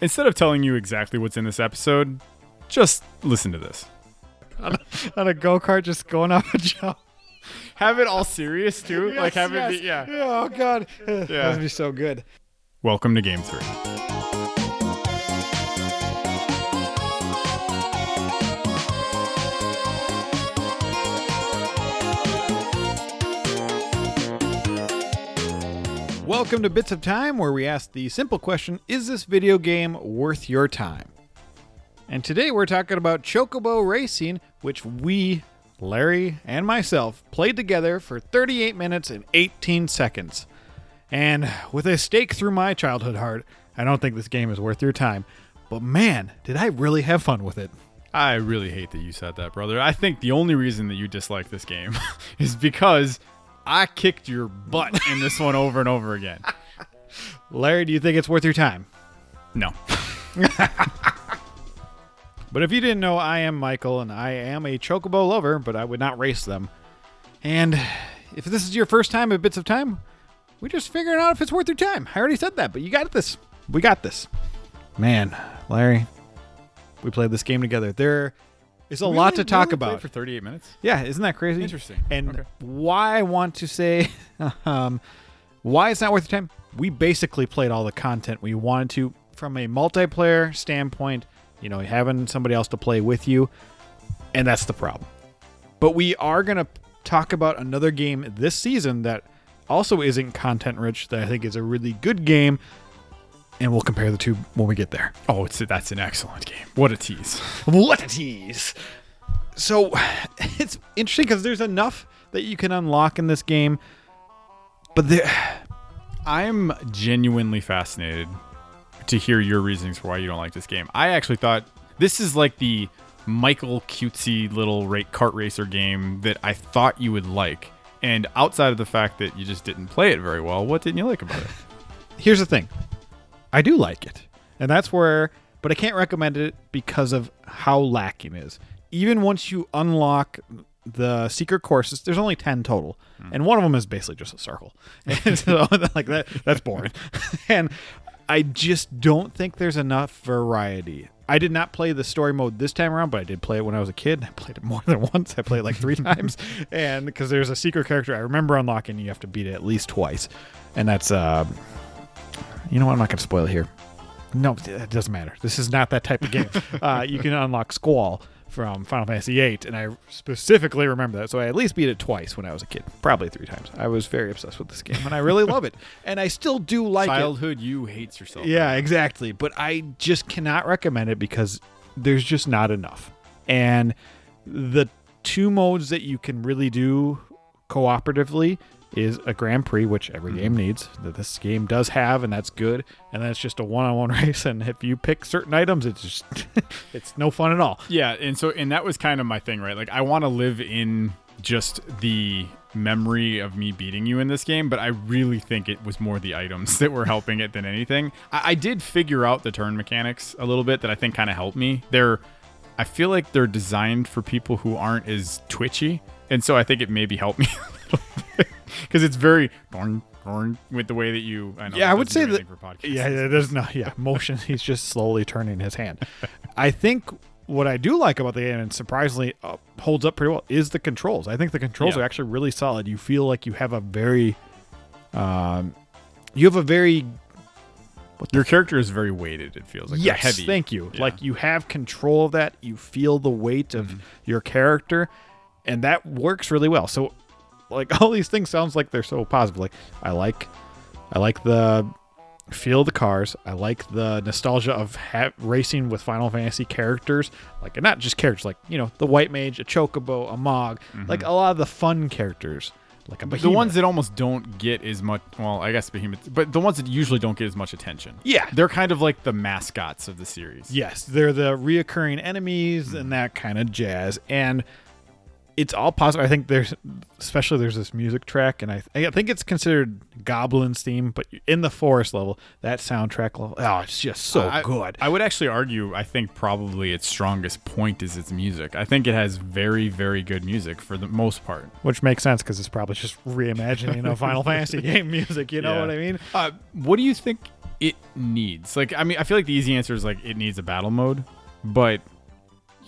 Instead of telling you exactly what's in this episode, just listen to this. on a go kart, just going off a jump. Have it all serious too. like have it be yeah. Oh God. yeah. That would be so good. Welcome to game three. Welcome to Bits of Time, where we ask the simple question Is this video game worth your time? And today we're talking about Chocobo Racing, which we, Larry and myself, played together for 38 minutes and 18 seconds. And with a stake through my childhood heart, I don't think this game is worth your time. But man, did I really have fun with it. I really hate that you said that, brother. I think the only reason that you dislike this game is because I kicked your butt in this one over and over again. Larry, do you think it's worth your time? No. But if you didn't know, I am Michael and I am a Chocobo lover, but I would not race them. And if this is your first time at Bits of Time, we're just figuring out if it's worth your time. I already said that, but you got this. We got this. Man, Larry, we played this game together. There is a lot to talk about. for 38 minutes. Yeah, isn't that crazy? Interesting. And Okay. why I want to say um, why it's not worth your time. We basically played all the content we wanted to from a multiplayer standpoint. You know, having somebody else to play with you, and that's the problem. But we are gonna talk about another game this season that also isn't content rich. That I think is a really good game, and we'll compare the two when we get there. Oh, it's that's an excellent game. What a tease. What a tease! So it's interesting because there's enough that you can unlock in this game, but there, I'm genuinely fascinated to hear your reasonings for why you don't like this game. I actually thought this is like the Michael cutesy little rate kart racer game that I thought you would like. And outside of the fact that you just didn't play it very well, what didn't you like about it? here's the thing, I do like it, and that's where, but I can't recommend it because of how lacking it is. Even once you unlock the secret courses, there's only ten total, and one of them is basically just a circle, and so like that, that's boring. and I just don't think there's enough variety. I did not play the story mode this time around, but I did play it when I was a kid. I played it more than once. I played it like three times, and because there's a secret character I remember unlocking, you have to beat it at least twice, and that's uh, you know what? I'm not going to spoil it here. No, it doesn't matter. This is not that type of game. uh, you can unlock Squall from Final Fantasy VIII, and I specifically remember that. So I at least beat it twice when I was a kid, probably three times. I was very obsessed with this game, and I really love it, and I still do like it. Childhood, you hates yourself. Yeah, exactly. But I just cannot recommend it because there's just not enough. And the two modes that you can really do cooperatively is a Grand Prix, which every hmm. game needs, that this game does have, and that's good. And then it's just a one-on-one race. And if you pick certain items, it's just it's no fun at all. Yeah, and so and that was kind of my thing, right? Like I want to live in just the memory of me beating you in this game, but I really think it was more the items that were helping it than anything. I, I did figure out the turn mechanics a little bit that I think kind of helped me. They're I feel like they're designed for people who aren't as twitchy, and so I think it maybe helped me a little bit because it's very with the way that you. I know Yeah, I would say that- anything For podcasts. Yeah, there's no yeah motion. He's just slowly turning his hand. I think what I do like about the game, and surprisingly uh, holds up pretty well, is the controls. I think the controls Yeah. are actually really solid. You feel like you have a very, um, you have a very Your character is very weighted. It feels like yes, heavy. thank you. Yeah. Mm-hmm. Like you have control of that. You feel the weight of your character, and that works really well. So, like all these things sounds like they're so positive. Like I like, I like the feel of the cars. I like the nostalgia of ha- racing with Final Fantasy characters. Like and not just characters, like you know the White Mage, a Chocobo, a Mog, like a lot of the fun characters. Like a Mm-hmm. the ones that almost don't get as much well i guess behemoth but the ones that usually don't get as much attention Yeah. they're kind of like the mascots of the series Yes, they're the reoccurring enemies and that kind of jazz, and it's all possible. I think there's, especially there's this music track, and I, I think it's considered Goblin's theme, but in the forest level, that soundtrack level, oh, it's just so I, good. I would actually argue i think probably its strongest point is its music i think it has very very good music for the most part Which makes sense because it's probably just reimagining a Final Fantasy game music. You know Yeah. what I mean? uh, what do you think it needs? Like, I mean, I feel like the easy answer is like it needs a battle mode, but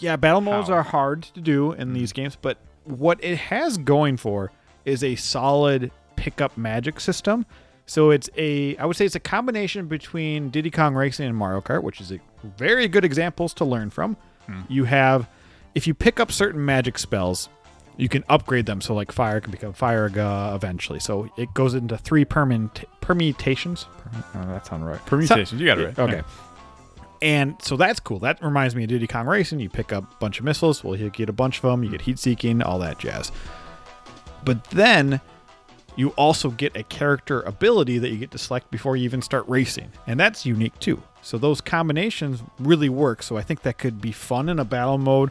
Yeah, battle modes How? are hard to do in hmm. these games, but what it has going for is a solid pickup magic system. So it's a, I would say it's a combination between Diddy Kong Racing and Mario Kart, which is a very good examples to learn from. Hmm. You have, if you pick up certain magic spells, you can upgrade them. So like fire can become Firaga eventually. So it goes into three permut- permutations. Permu- oh, that sounds right. permutations. You got it right. Okay. And so that's cool. That reminds me of Diddy Kong Racing. You pick up a bunch of missiles. Well, you get a bunch of them. You get heat seeking, all that jazz. But then you also get a character ability that you get to select before you even start racing. And that's unique too. So those combinations really work. So I think that could be fun in a battle mode.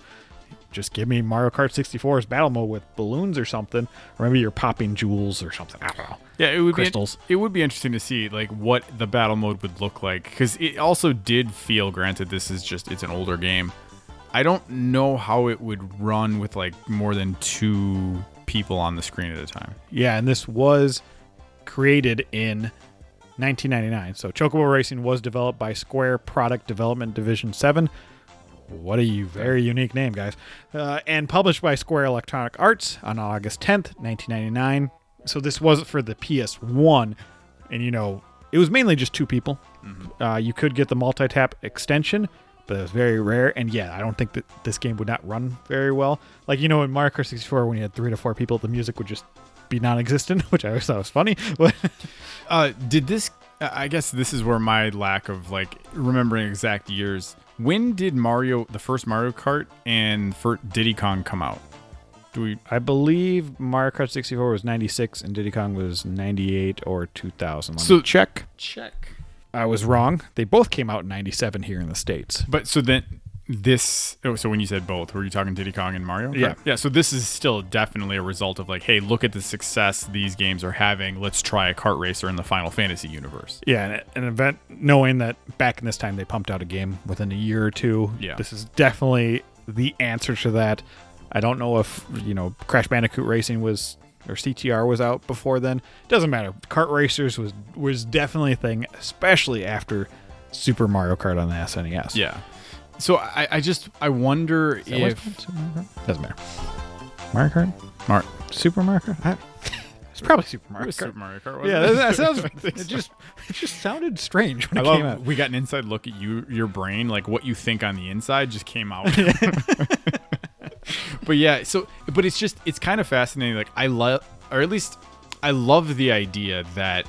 Just give me Mario Kart 64's battle mode with balloons or something. Or maybe you're popping jewels or something. I don't know. Yeah, it would Crystals. be it would be interesting to see like what the battle mode would look like because it also did feel. Granted, this is just it's an older game. I don't know how it would run with like more than two people on the screen at a time. Yeah, and this was created in 1999. So Chocobo Racing was developed by Square Product Development Division 7. What a very unique name, guys. Uh, and published by Square Electronic Arts on August 10th, 1999. So this was for the PS1. And, you know, it was mainly just two people. Uh, you could get the multi tap extension, but it was very rare. And yeah, I don't think that this game would not run very well. Like, you know, in Mario Kart 64, when you had three to four people, the music would just be non existent, which I always thought was funny. Uh, did this? I guess this is where my lack of like remembering exact years. When did Mario, the first Mario Kart, and for Diddy Kong come out? Do we? I believe Mario Kart 64 was 96 and Diddy Kong was 98 or 2000. Let So- me check. Check. I was wrong. They both came out in 97 here in the States. But so then this. Oh, so when you said both, were you talking Diddy Kong and Mario? Yeah. Yeah. So this is still definitely a result of like, hey, look at the success these games are having. Let's try a kart racer in the Final Fantasy universe. Yeah, and an event knowing that back in this time they pumped out a game within a year or two. Yeah. This is definitely the answer to that. I don't know if, you know, Crash Bandicoot Racing was or CTR was out before then. Doesn't matter. Kart Racers was was definitely a thing, especially after Super Mario Kart on the SNES. Yeah. So I, I just I wonder That if Mario Doesn't matter. Mario Kart? Mar- Super Mario Kart? I, it's probably Super it Mario Kart. Super Mario Kart. wasn't Yeah, it? that, that sounds. It just it just sounded strange when I it love came out. we got an inside look at you your brain like what you think on the inside just came out but yeah so but it's just it's kind of fascinating like i love or at least i love the idea that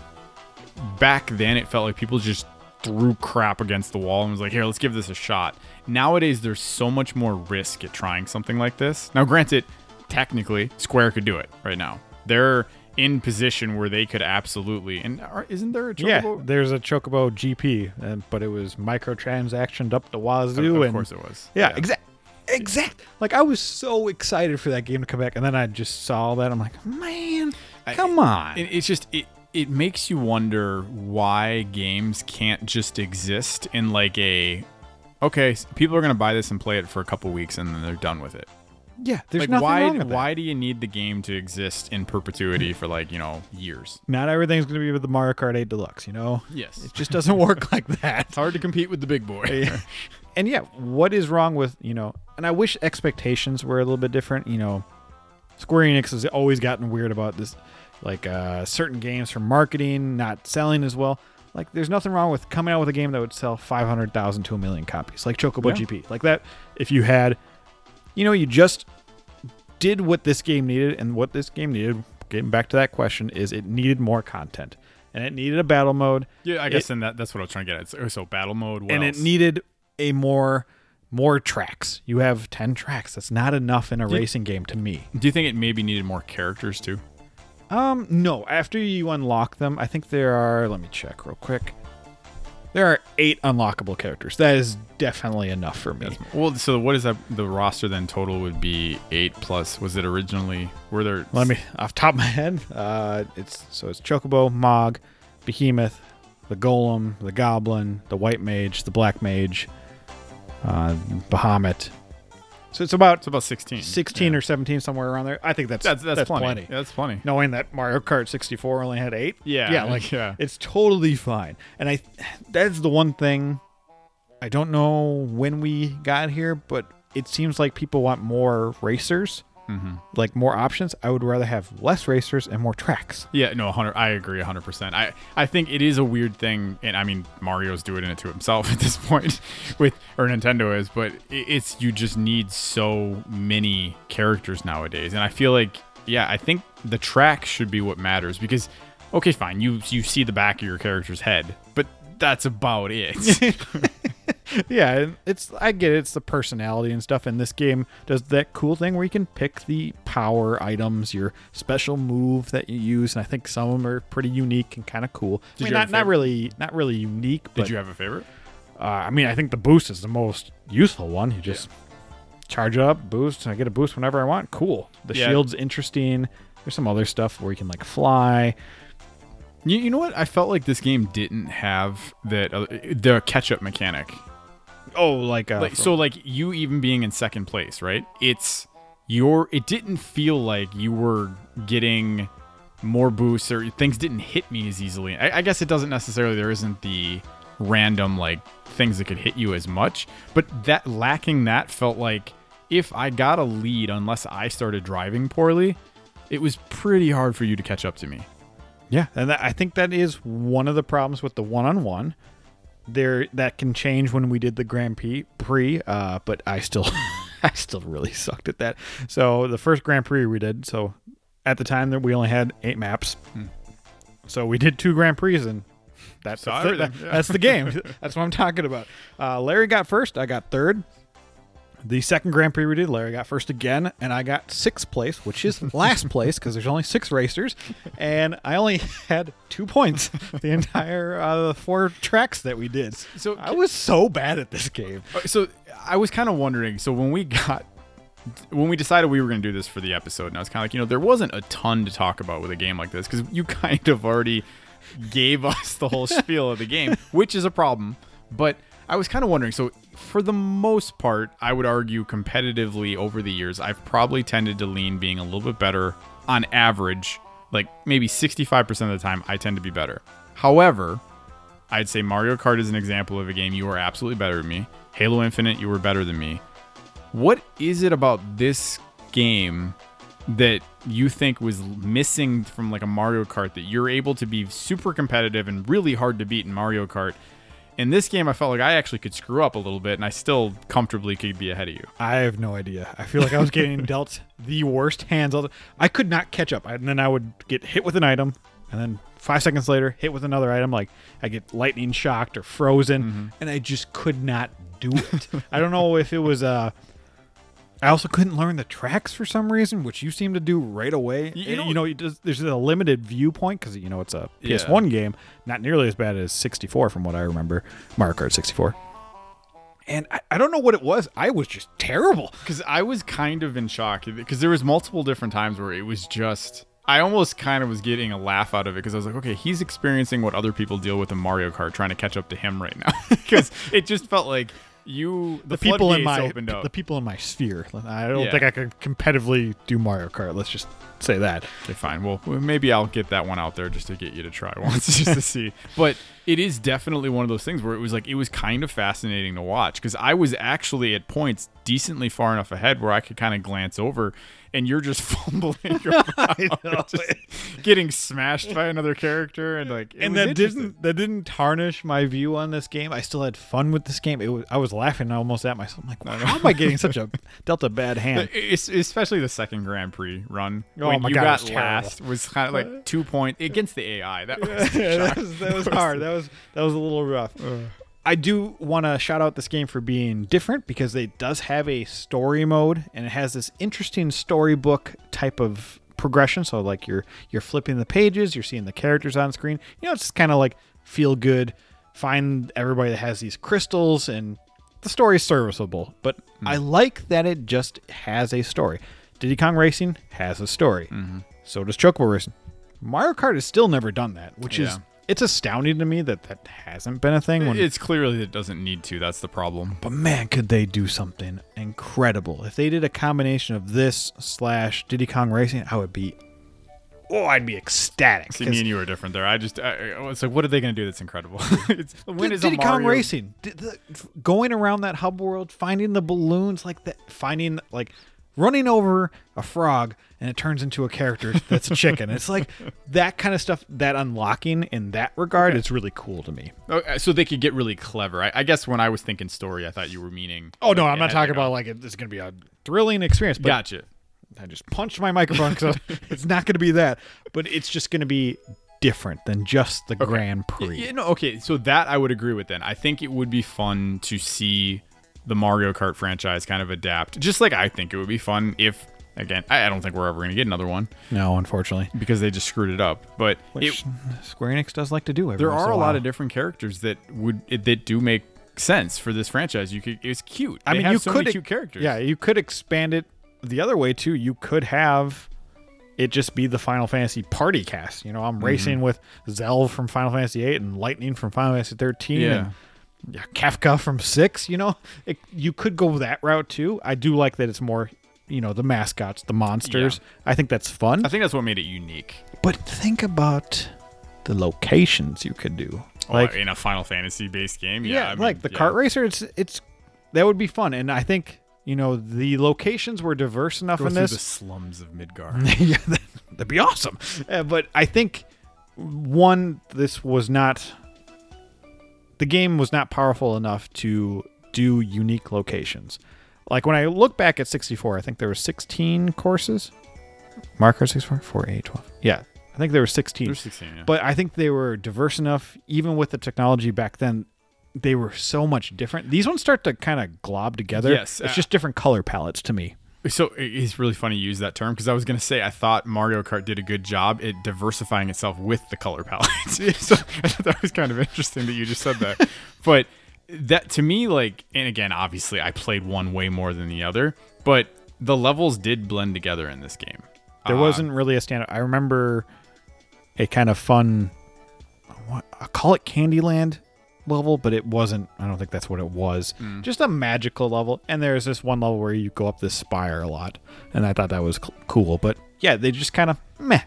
back then it felt like people just threw crap against the wall and was like here let's give this a shot nowadays there's so much more risk at trying something like this now granted technically square could do it right now they're in position where they could absolutely and are, isn't there a Chocobo? Yeah, there's a Chocobo GP, but it was microtransactioned up the wazoo. of and course it was Yeah, exact, exact. Like I was so excited for that game to come back, and then I just saw that. I'm like, man, I- come on. It, it's just it it makes you wonder why games can't just exist in like a okay, people are gonna buy this and play it for a couple weeks and then they're done with it. yeah, there's like nothing why wrong with that. why do you need the game to exist in perpetuity for like you know years? Not everything's gonna be with the Mario Kart 8 Deluxe, you know. Yes, It just doesn't work like that. it's hard to compete with the big boy. and yeah, what is wrong with you know? And I wish expectations were a little bit different. You know, Square Enix has always gotten weird about this, like uh, certain games for marketing not selling as well. Like, there's nothing wrong with coming out with a game that would sell 500,000 to a million copies, like Chocobo Yeah. GP. Like that, if you had, you know, you just did what this game needed, and what this game needed, getting back to that question, is it needed more content. And it needed a battle mode, yeah, I guess then that that's what I was trying to get at. So, battle mode, and else? it needed a more more tracks. You have 10 tracks. That's not enough in a Did- racing game to me. Do you think it maybe needed more characters too? Um no, after you unlock them, I think there are let me check real quick. There are 8 unlockable characters. That is definitely enough for me. Well, so what is that? The roster then total would be eight plus. Was it originally? Were there? Let me off top of my head. Uh it's so it's Chocobo, Mog, Behemoth, the Golem, the Goblin, the White Mage, the Black Mage, uh Bahamut, So it's about It's about 16. 16 Yeah. or 17 somewhere around there. I think that's That's, that's, plenty. plenty. Yeah, that's plenty. Knowing that Mario Kart 64 only had 8. Yeah, Yeah, like yeah. it's totally fine. And I that's the one thing I don't know when we got here, but it seems like people want more racers. Mm-hmm. Like more options. I would rather have less racers and more tracks. Yeah, no, 100. I agree 100%. I, I think it is a weird thing, and I mean, Mario's doing it to himself at this point, with or Nintendo is, but it's you just need so many characters nowadays, and I feel like, yeah, I think the track should be what matters because, okay, fine, you you see the back of your character's head, but that's about it. yeah, it's I get it, it's the personality and stuff. And this game does that cool thing where you can pick the power items, your special move that you use, and I think some of them are pretty unique and kind of cool. Did I mean, not not really not really unique, but Did you have a favorite? uh, I mean, I think the boost is the most useful one. You just charge up, boost, and I get a boost whenever I want. Cool. The Yeah. shield's interesting. There's some other stuff where you can like fly. You, you know what? I felt like this game didn't have that uh, the catch up mechanic. Oh, like, uh, like so like you even being in second place right it's your it didn't feel like you were getting more boosts or things didn't hit me as easily I, I guess it doesn't necessarily there isn't the random like things that could hit you as much but that lacking that felt like if i got a lead unless i started driving poorly it was pretty hard for you to catch up to me Yeah, and that, I think that is one of the problems with the one-on-one. There, that can change when we did the Grand Prix, uh, but I still, I still really sucked at that. So the first Grand Prix we did, so at the time that we only had eight maps, so we did two Grand Prix and. That's, Saw the, that- yeah. that's the game. that's what I'm talking about. Uh, Larry got first. I got third. The second Grand Prix we did, Larry got first again, and I got sixth place, which is last place because there's only six racers, and I only had two points the entire uh, four tracks that we did. So I was so bad at this game. Uh, so I was kind of wondering. So when we got, when we decided we were going to do this for the episode, and I was kind of like, you know, there wasn't a ton to talk about with a game like this because you kind of already gave us the whole spiel of the game, which is a problem. But I was kind of wondering. So for the most part, I would argue competitively over the years, I've probably tended to lean being a little bit better on average. Like maybe 65% of the time, I tend to be better. However, I'd say Mario Kart is an example of a game you are absolutely better than me. Halo Infinite, you were better than me. What is it about this game that you think was missing from like a Mario Kart that you're able to be super competitive and really hard to beat in Mario Kart? In this game, I felt like I actually could screw up a little bit and I still comfortably could be ahead of you. I have no idea. I feel like I was getting dealt the worst hands. All the- I could not catch up, and then I would get hit with an item, and then five seconds later, hit with another item. Like I get lightning shocked or frozen, and I just could not do it. I don't know if it was Uh, I also couldn't learn the tracks for some reason, which you seem to do right away. You You know- know, you know it there's a limited viewpoint because you know it's a PS1 game, not nearly as bad as 64 from what I remember. Mario Kart 64. And I, I don't know what it was. I was just terrible. because I was kind of in shock because there was multiple different times where it was just I almost kind of was getting a laugh out of it because I was like, okay, he's experiencing what other people deal with in Mario Kart, trying to catch up to him right now because it just felt like you the, the people in my the people in my sphere. I don't Yeah. think I could competitively do Mario Kart. Let's just say that. Okay, fine. Well, maybe I'll get that one out there just to get you to try once, just to see. But it is definitely one of those things where it was like it was kind of fascinating to watch because I was actually at points decently far enough ahead where I could kind of glance over, and you're just fumbling around, just getting smashed by another character, and like, and that didn't that didn't tarnish my view on this game. I still had fun with this game. It was I was laughing almost at myself. I'm like, how am I getting such a dealt a bad hand? It's, especially the second Grand Prix run Oh Oh when my you God, got was last was kind of like two point against the AI. That was yeah, that was, that was hard. That was that was a little rough. I do want to shout out this game for being different because it does have a story mode and it has this interesting storybook type of progression. So like you're you're flipping the pages, you're seeing the characters on screen. You know, it's just kind of like feel good. Find everybody that has these crystals and the story is serviceable. But hmm. I like that it just has a story. Diddy Kong Racing has a story. Mm-hmm. So does Chocobo Racing. Mario Kart has still never done that, which is it's astounding to me that that hasn't been a thing. When, It's clearly that it doesn't need to. That's the problem. but man, could they do something incredible if they did a combination of this slash Diddy Kong Racing? I would be, oh, I'd be ecstatic. See, me and you are different there. I just, I, I- it's like, what are they going to do that's incredible? it's, when is a Diddy Kong Racing, D- the- going around that hub world, finding the balloons like that, finding like running over a frog and it turns into a character that's a chicken. It's like that kind of stuff. That unlocking in that regard is really cool to me. Oh, uh, so they could get really clever. I, I guess when I was thinking story, I thought you were meaning. Oh no, I'm not talking about like it's going to be a thrilling experience. But Gotcha. I just punched my microphone because it's not going to be that. But it's just going to be different than just the Grand Prix. You know, okay, so that I would agree with. Then I think it would be fun to see the Mario Kart franchise kind of adapt, just like I think it would be fun if. Again, I I don't think we're ever going to get another one No, unfortunately. because they just screwed it up. But Which it, Square Enix does like to do. Every there once are a lot while. of different characters that would that do make sense for this franchise. You could, it's cute. I They mean, have you so could many cute characters. Yeah, you could expand it the other way too. You could have it just be the Final Fantasy party cast. You know, Mm-hmm. I'm racing with Zell from Final Fantasy VIII and Lightning from Final Fantasy 13 Yeah. and yeah, Kefka from six. You know, it, you could go that route too. I do like that it's more, you know, the mascots, the monsters. I think that's fun. I think that's what made it unique. but think about the locations you could do. Like Like in a Final Fantasy based game. yeah, Yeah, I mean, like the yeah. kart racer. It's it's that would be fun, and I think you know the locations were diverse enough Go in this. the slums of Midgar. yeah, that- that'd be awesome. Uh, but I think one, this was not the game was not powerful enough to do unique locations. Like when I look back at 64, I think there were 16 courses. Marker 64, 4, 8, 12. Yeah, I think there were 16. There's 16, yeah. But I think they were diverse enough, even with the technology back then. They were so much different. These ones start to kind of glob together. Yes, it's uh, just different color palettes to me. So it's really funny you use that term because I was gonna say I thought Mario Kart did a good job at diversifying itself with the color palette. so I thought that was kind of interesting that you just said that. but that to me, like, and again, obviously I played one way more than the other, but the levels did blend together in this game. There Uh, wasn't really a standout. I remember a kind of fun, what, I call it Candyland level, but it wasn't. I don't think that's what it was. Mm. Just a magical level. And there's this one level where you go up this spire a lot, and I thought that was c- cool. But yeah, they just kind of meh.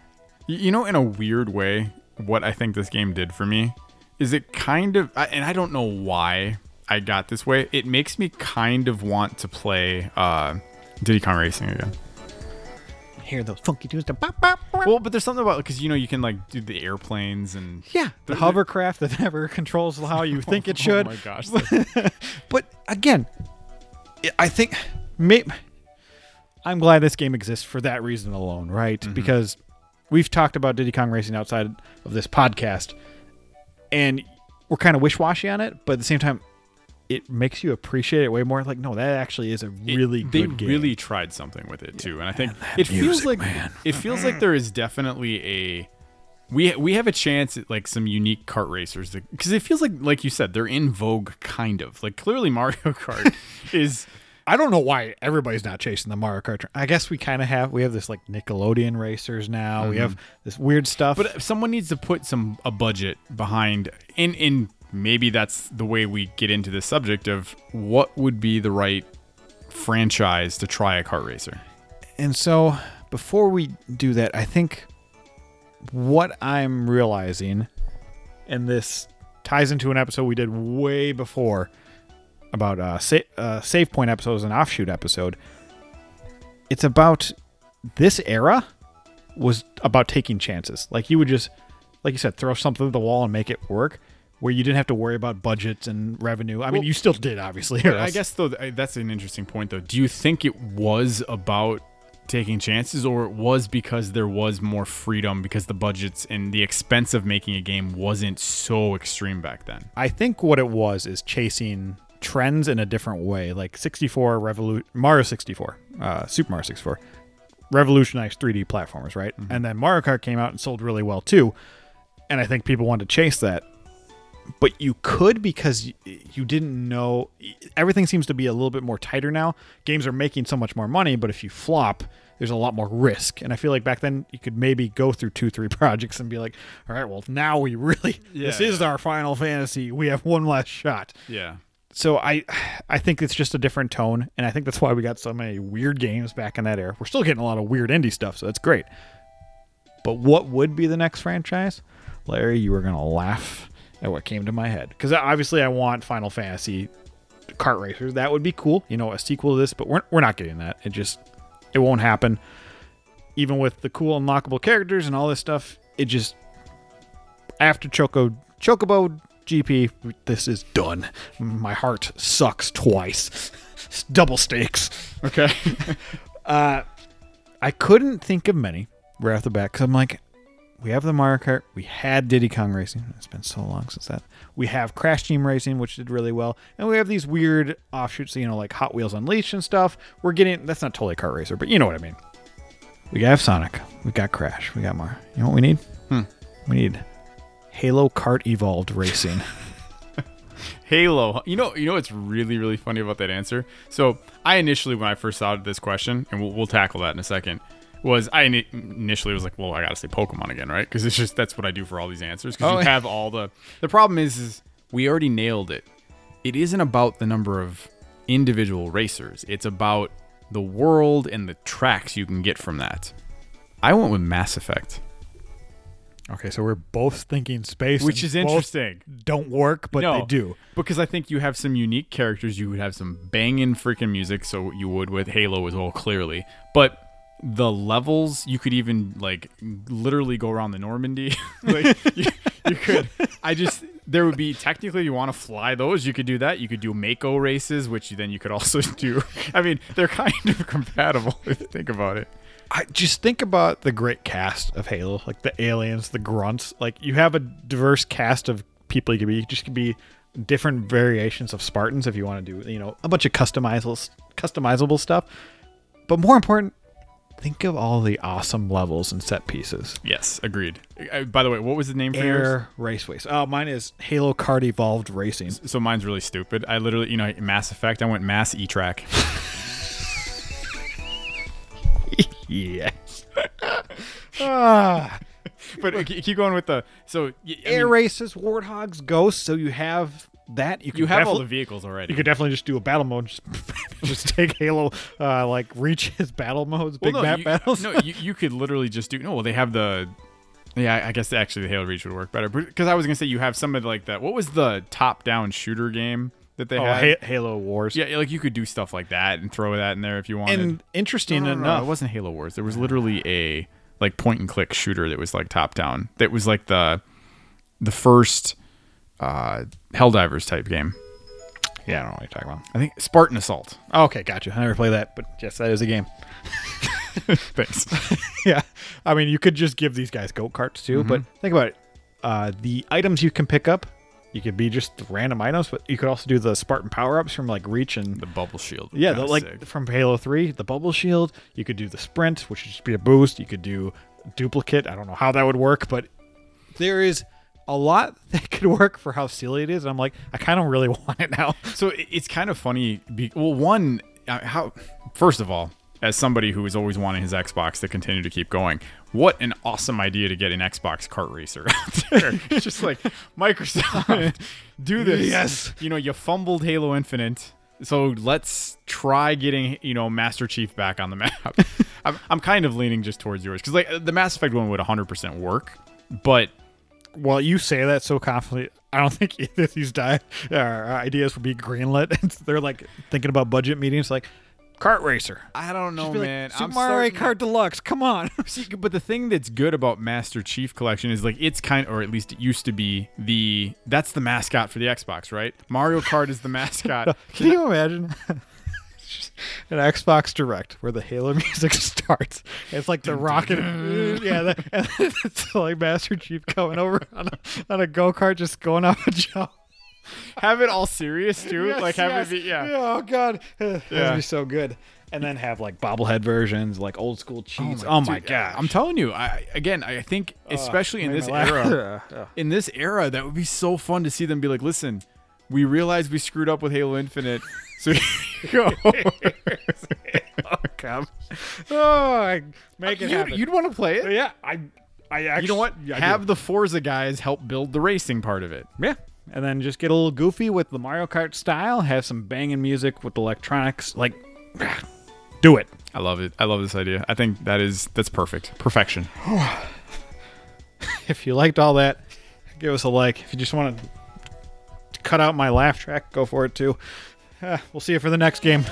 You know, in a weird way, what I think this game did for me is it kind of, and I don't know why I got this way. It makes me kind of want to play uh, Diddy Kong Racing again. Hear those funky tunes? The bop, bop, bop. Well, but there's something about because you know you can like do the airplanes and yeah, the hovercraft that never controls how you think it should. Oh my gosh, but again, I- I think may, I'm glad this game exists for that reason alone, right? Mm-hmm. Because we've talked about Diddy Kong Racing outside of this podcast, and we're kind of wish washy on it, but at the same time, it makes you appreciate it way more. Like, no, that actually is a It- really they good game. really tried something with it too, and I think it feels like man. it feels like there is definitely a we we have a chance at like some unique kart racers because it feels like like you said they're in vogue kind of like clearly Mario Kart is I don't know why everybody's not chasing the Mario Kart. I guess we kind of have. We have this like Nickelodeon racers now. We mm-hmm. have this weird stuff. But someone needs to put some a budget behind in in maybe that's the way we get into this subject of what would be the right franchise to try a kart racer. And so, before we do that, I think what I'm realizing, and this ties into an episode we did way before about uh, sa- uh, save point episodes and offshoot episode. It's about this era was about taking chances. Like you would just, like you said, throw something at the wall and make it work. Where you didn't have to worry about budgets and revenue. I mean, you still did, obviously. I guess though that's an interesting point though. Do you think it was about taking chances or it was because there was more freedom because the budgets and the expense of making a game wasn't so extreme back then? I think what it was is chasing trends in a different way. Like 64 Revolu- Mario 64, uh, Super Mario 64 revolutionized 3D platformers, right? And then Mario Kart came out and sold really well too. And I think people wanted to chase that. But you could because you didn't know. Everything seems to be a little bit more tighter now. Games are making so much more money, but if you flop, there's a lot more risk. And I feel like back then you could maybe go through two, three projects and be like, all right, well now we really this Yeah, is our Final Fantasy. We have one last shot. Yeah. So I I think it's just a different tone, and I think that's why we got so many weird games back in that era. We're still getting a lot of weird indie stuff, so that's great. But what would be the next franchise? Larry, you were gonna laugh at what came to my head because obviously I want Final Fantasy kart racers. That would be cool, you know, a sequel to this. But we're we're not getting that. It just it won't happen. Even with the cool unlockable characters and all this stuff, it just after Choco Chocobo GP, this is done. My heart sucks twice. Double stakes. Okay. Uh, I couldn't think of many right off the bat because I'm like, we have the Mario Kart, we had Diddy Kong Racing. It's been so long since that. We have Crash Team Racing, which did really well, and we have these weird offshoots, you know, like Hot Wheels Unleashed and stuff. We're getting that's not totally a kart racer, but you know what I mean. We have Sonic, we got Crash, we got Mario. You know what we need? Hmm. We need Halo Kart Evolved Racing. Halo. You know, you know what's really, really funny about that answer? So I initially, when I first saw this question, and we'll, we'll tackle that in a second, was I ini- initially was like, well, I gotta say Pokemon again, right? Because it's just that's what I do for all these answers. Because Oh, you have all the. The problem is, is we already nailed it. It isn't about the number of individual racers. It's about the world and the tracks you can get from that. I went with Mass Effect, okay, so we're both thinking space, which is interesting. Don't work, but No. they do. Because I think you have some unique characters. You would have some banging freaking music, so you would with Halo as well, clearly. But the levels, you could even like literally go around the Normandy. like you, you could. I just there would be technically you want to fly those, you could do that. You could do Mako races, which then you could also do. I mean, they're kind of compatible if you think about it. I just think about the great cast of Halo, like the aliens, the grunts. Like you have a diverse cast of people you could be. You just could be different variations of Spartans if you want to do, you know, a bunch of customizable customizable stuff. But more important, think of all the awesome levels and set pieces. Yes, agreed. Uh, by the way, what was the name for yours? Air Raceways. Oh, mine is Halo Kart Evolved Racing. So mine's really stupid. I literally, you know, Mass Effect. I went Mass E Track. yes. ah, but keep going with the so I air mean, races, warthogs, ghosts. So you have that. You, can you have all the vehicles already. You could definitely just do a battle mode. Just, just take Halo, uh, like reach his battle modes, Well, big no, map you, battles. No, you, you could literally just do. No, well, they have the. Yeah, I- guess actually the Halo Reach would work better. Because I was gonna say you have some of like that. What was the top-down shooter game that they oh, had? Ha- Halo Wars. yeah, like you could do stuff like that and throw that in there if you wanted. and interesting No, no, no, enough, it wasn't Halo Wars. There was literally a like point and click shooter that was like top down. That was like the the first uh Helldivers type game. yeah, I don't know what you're talking about. I think Spartan Assault. Okay, gotcha. I never played that, but yes, that is a game. Thanks. yeah, I mean, you could just give these guys goat carts too, but Mm-hmm. think about it. Uh, the items you can pick up, you could be just random items, but you could also do the Spartan power ups from like Reach and the bubble shield. Yeah, the, like sick. from Halo 3, the bubble shield. You could do the sprint, which would just be a boost. You could do duplicate. I don't know how that would work, but there is a lot that could work for how silly it is. And I'm like, I kind of really want it now. So it's kind of funny. Be, well, one, uh, how first of all, as somebody who is always wanting his Xbox to continue to keep going, what an awesome idea to get an Xbox kart racer out there. it's just like Microsoft, do this. Yes. You know, you fumbled Halo Infinite. So let's try getting you know Master Chief back on the map. I'm, I'm kind of leaning just towards yours because like the Mass Effect one would 100% work, but Well, you say that so confidently. I don't think either of these di- uh, ideas would be greenlit. They're like thinking about budget meetings, like kart racer. I don't know, be like, man. Super I'm Mario Kart Deluxe. Come on. See, but the thing that's good about Master Chief Collection is like it's kind, or at least it used to be the that's the mascot for the Xbox, right? Mario Kart is the mascot. Can you imagine? An Xbox Direct where the Halo music starts. It's like the rocket. Uh, yeah, the, it's like Master Chief coming over on a, on a go kart, just going off a jump. have it all serious too, Yes, like have yes. it be yeah. Oh God, that'd be so good. And then have like bobblehead versions, like old school oh cheats. my- Oh my, dude, god! I'm telling you, I again, I think especially in this era, in this era, that would be so fun to see them be like, listen, we realize we screwed up with Halo Infinite, so you go. Oh, Capcom. Oh, I make it You'd, happen. you'd want to play it. yeah, I, I actually. You know what? I do. Have the Forza guys help build the racing part of it. Yeah. And then just get a little goofy with the Mario Kart style, have some banging music with electronics. Like, do it. I love it. I love this idea. I think that is that's perfect. Perfection. If you liked all that, give us a like. If you just want to cut out my laugh track, go for it too. Uh, we'll see you for the next game.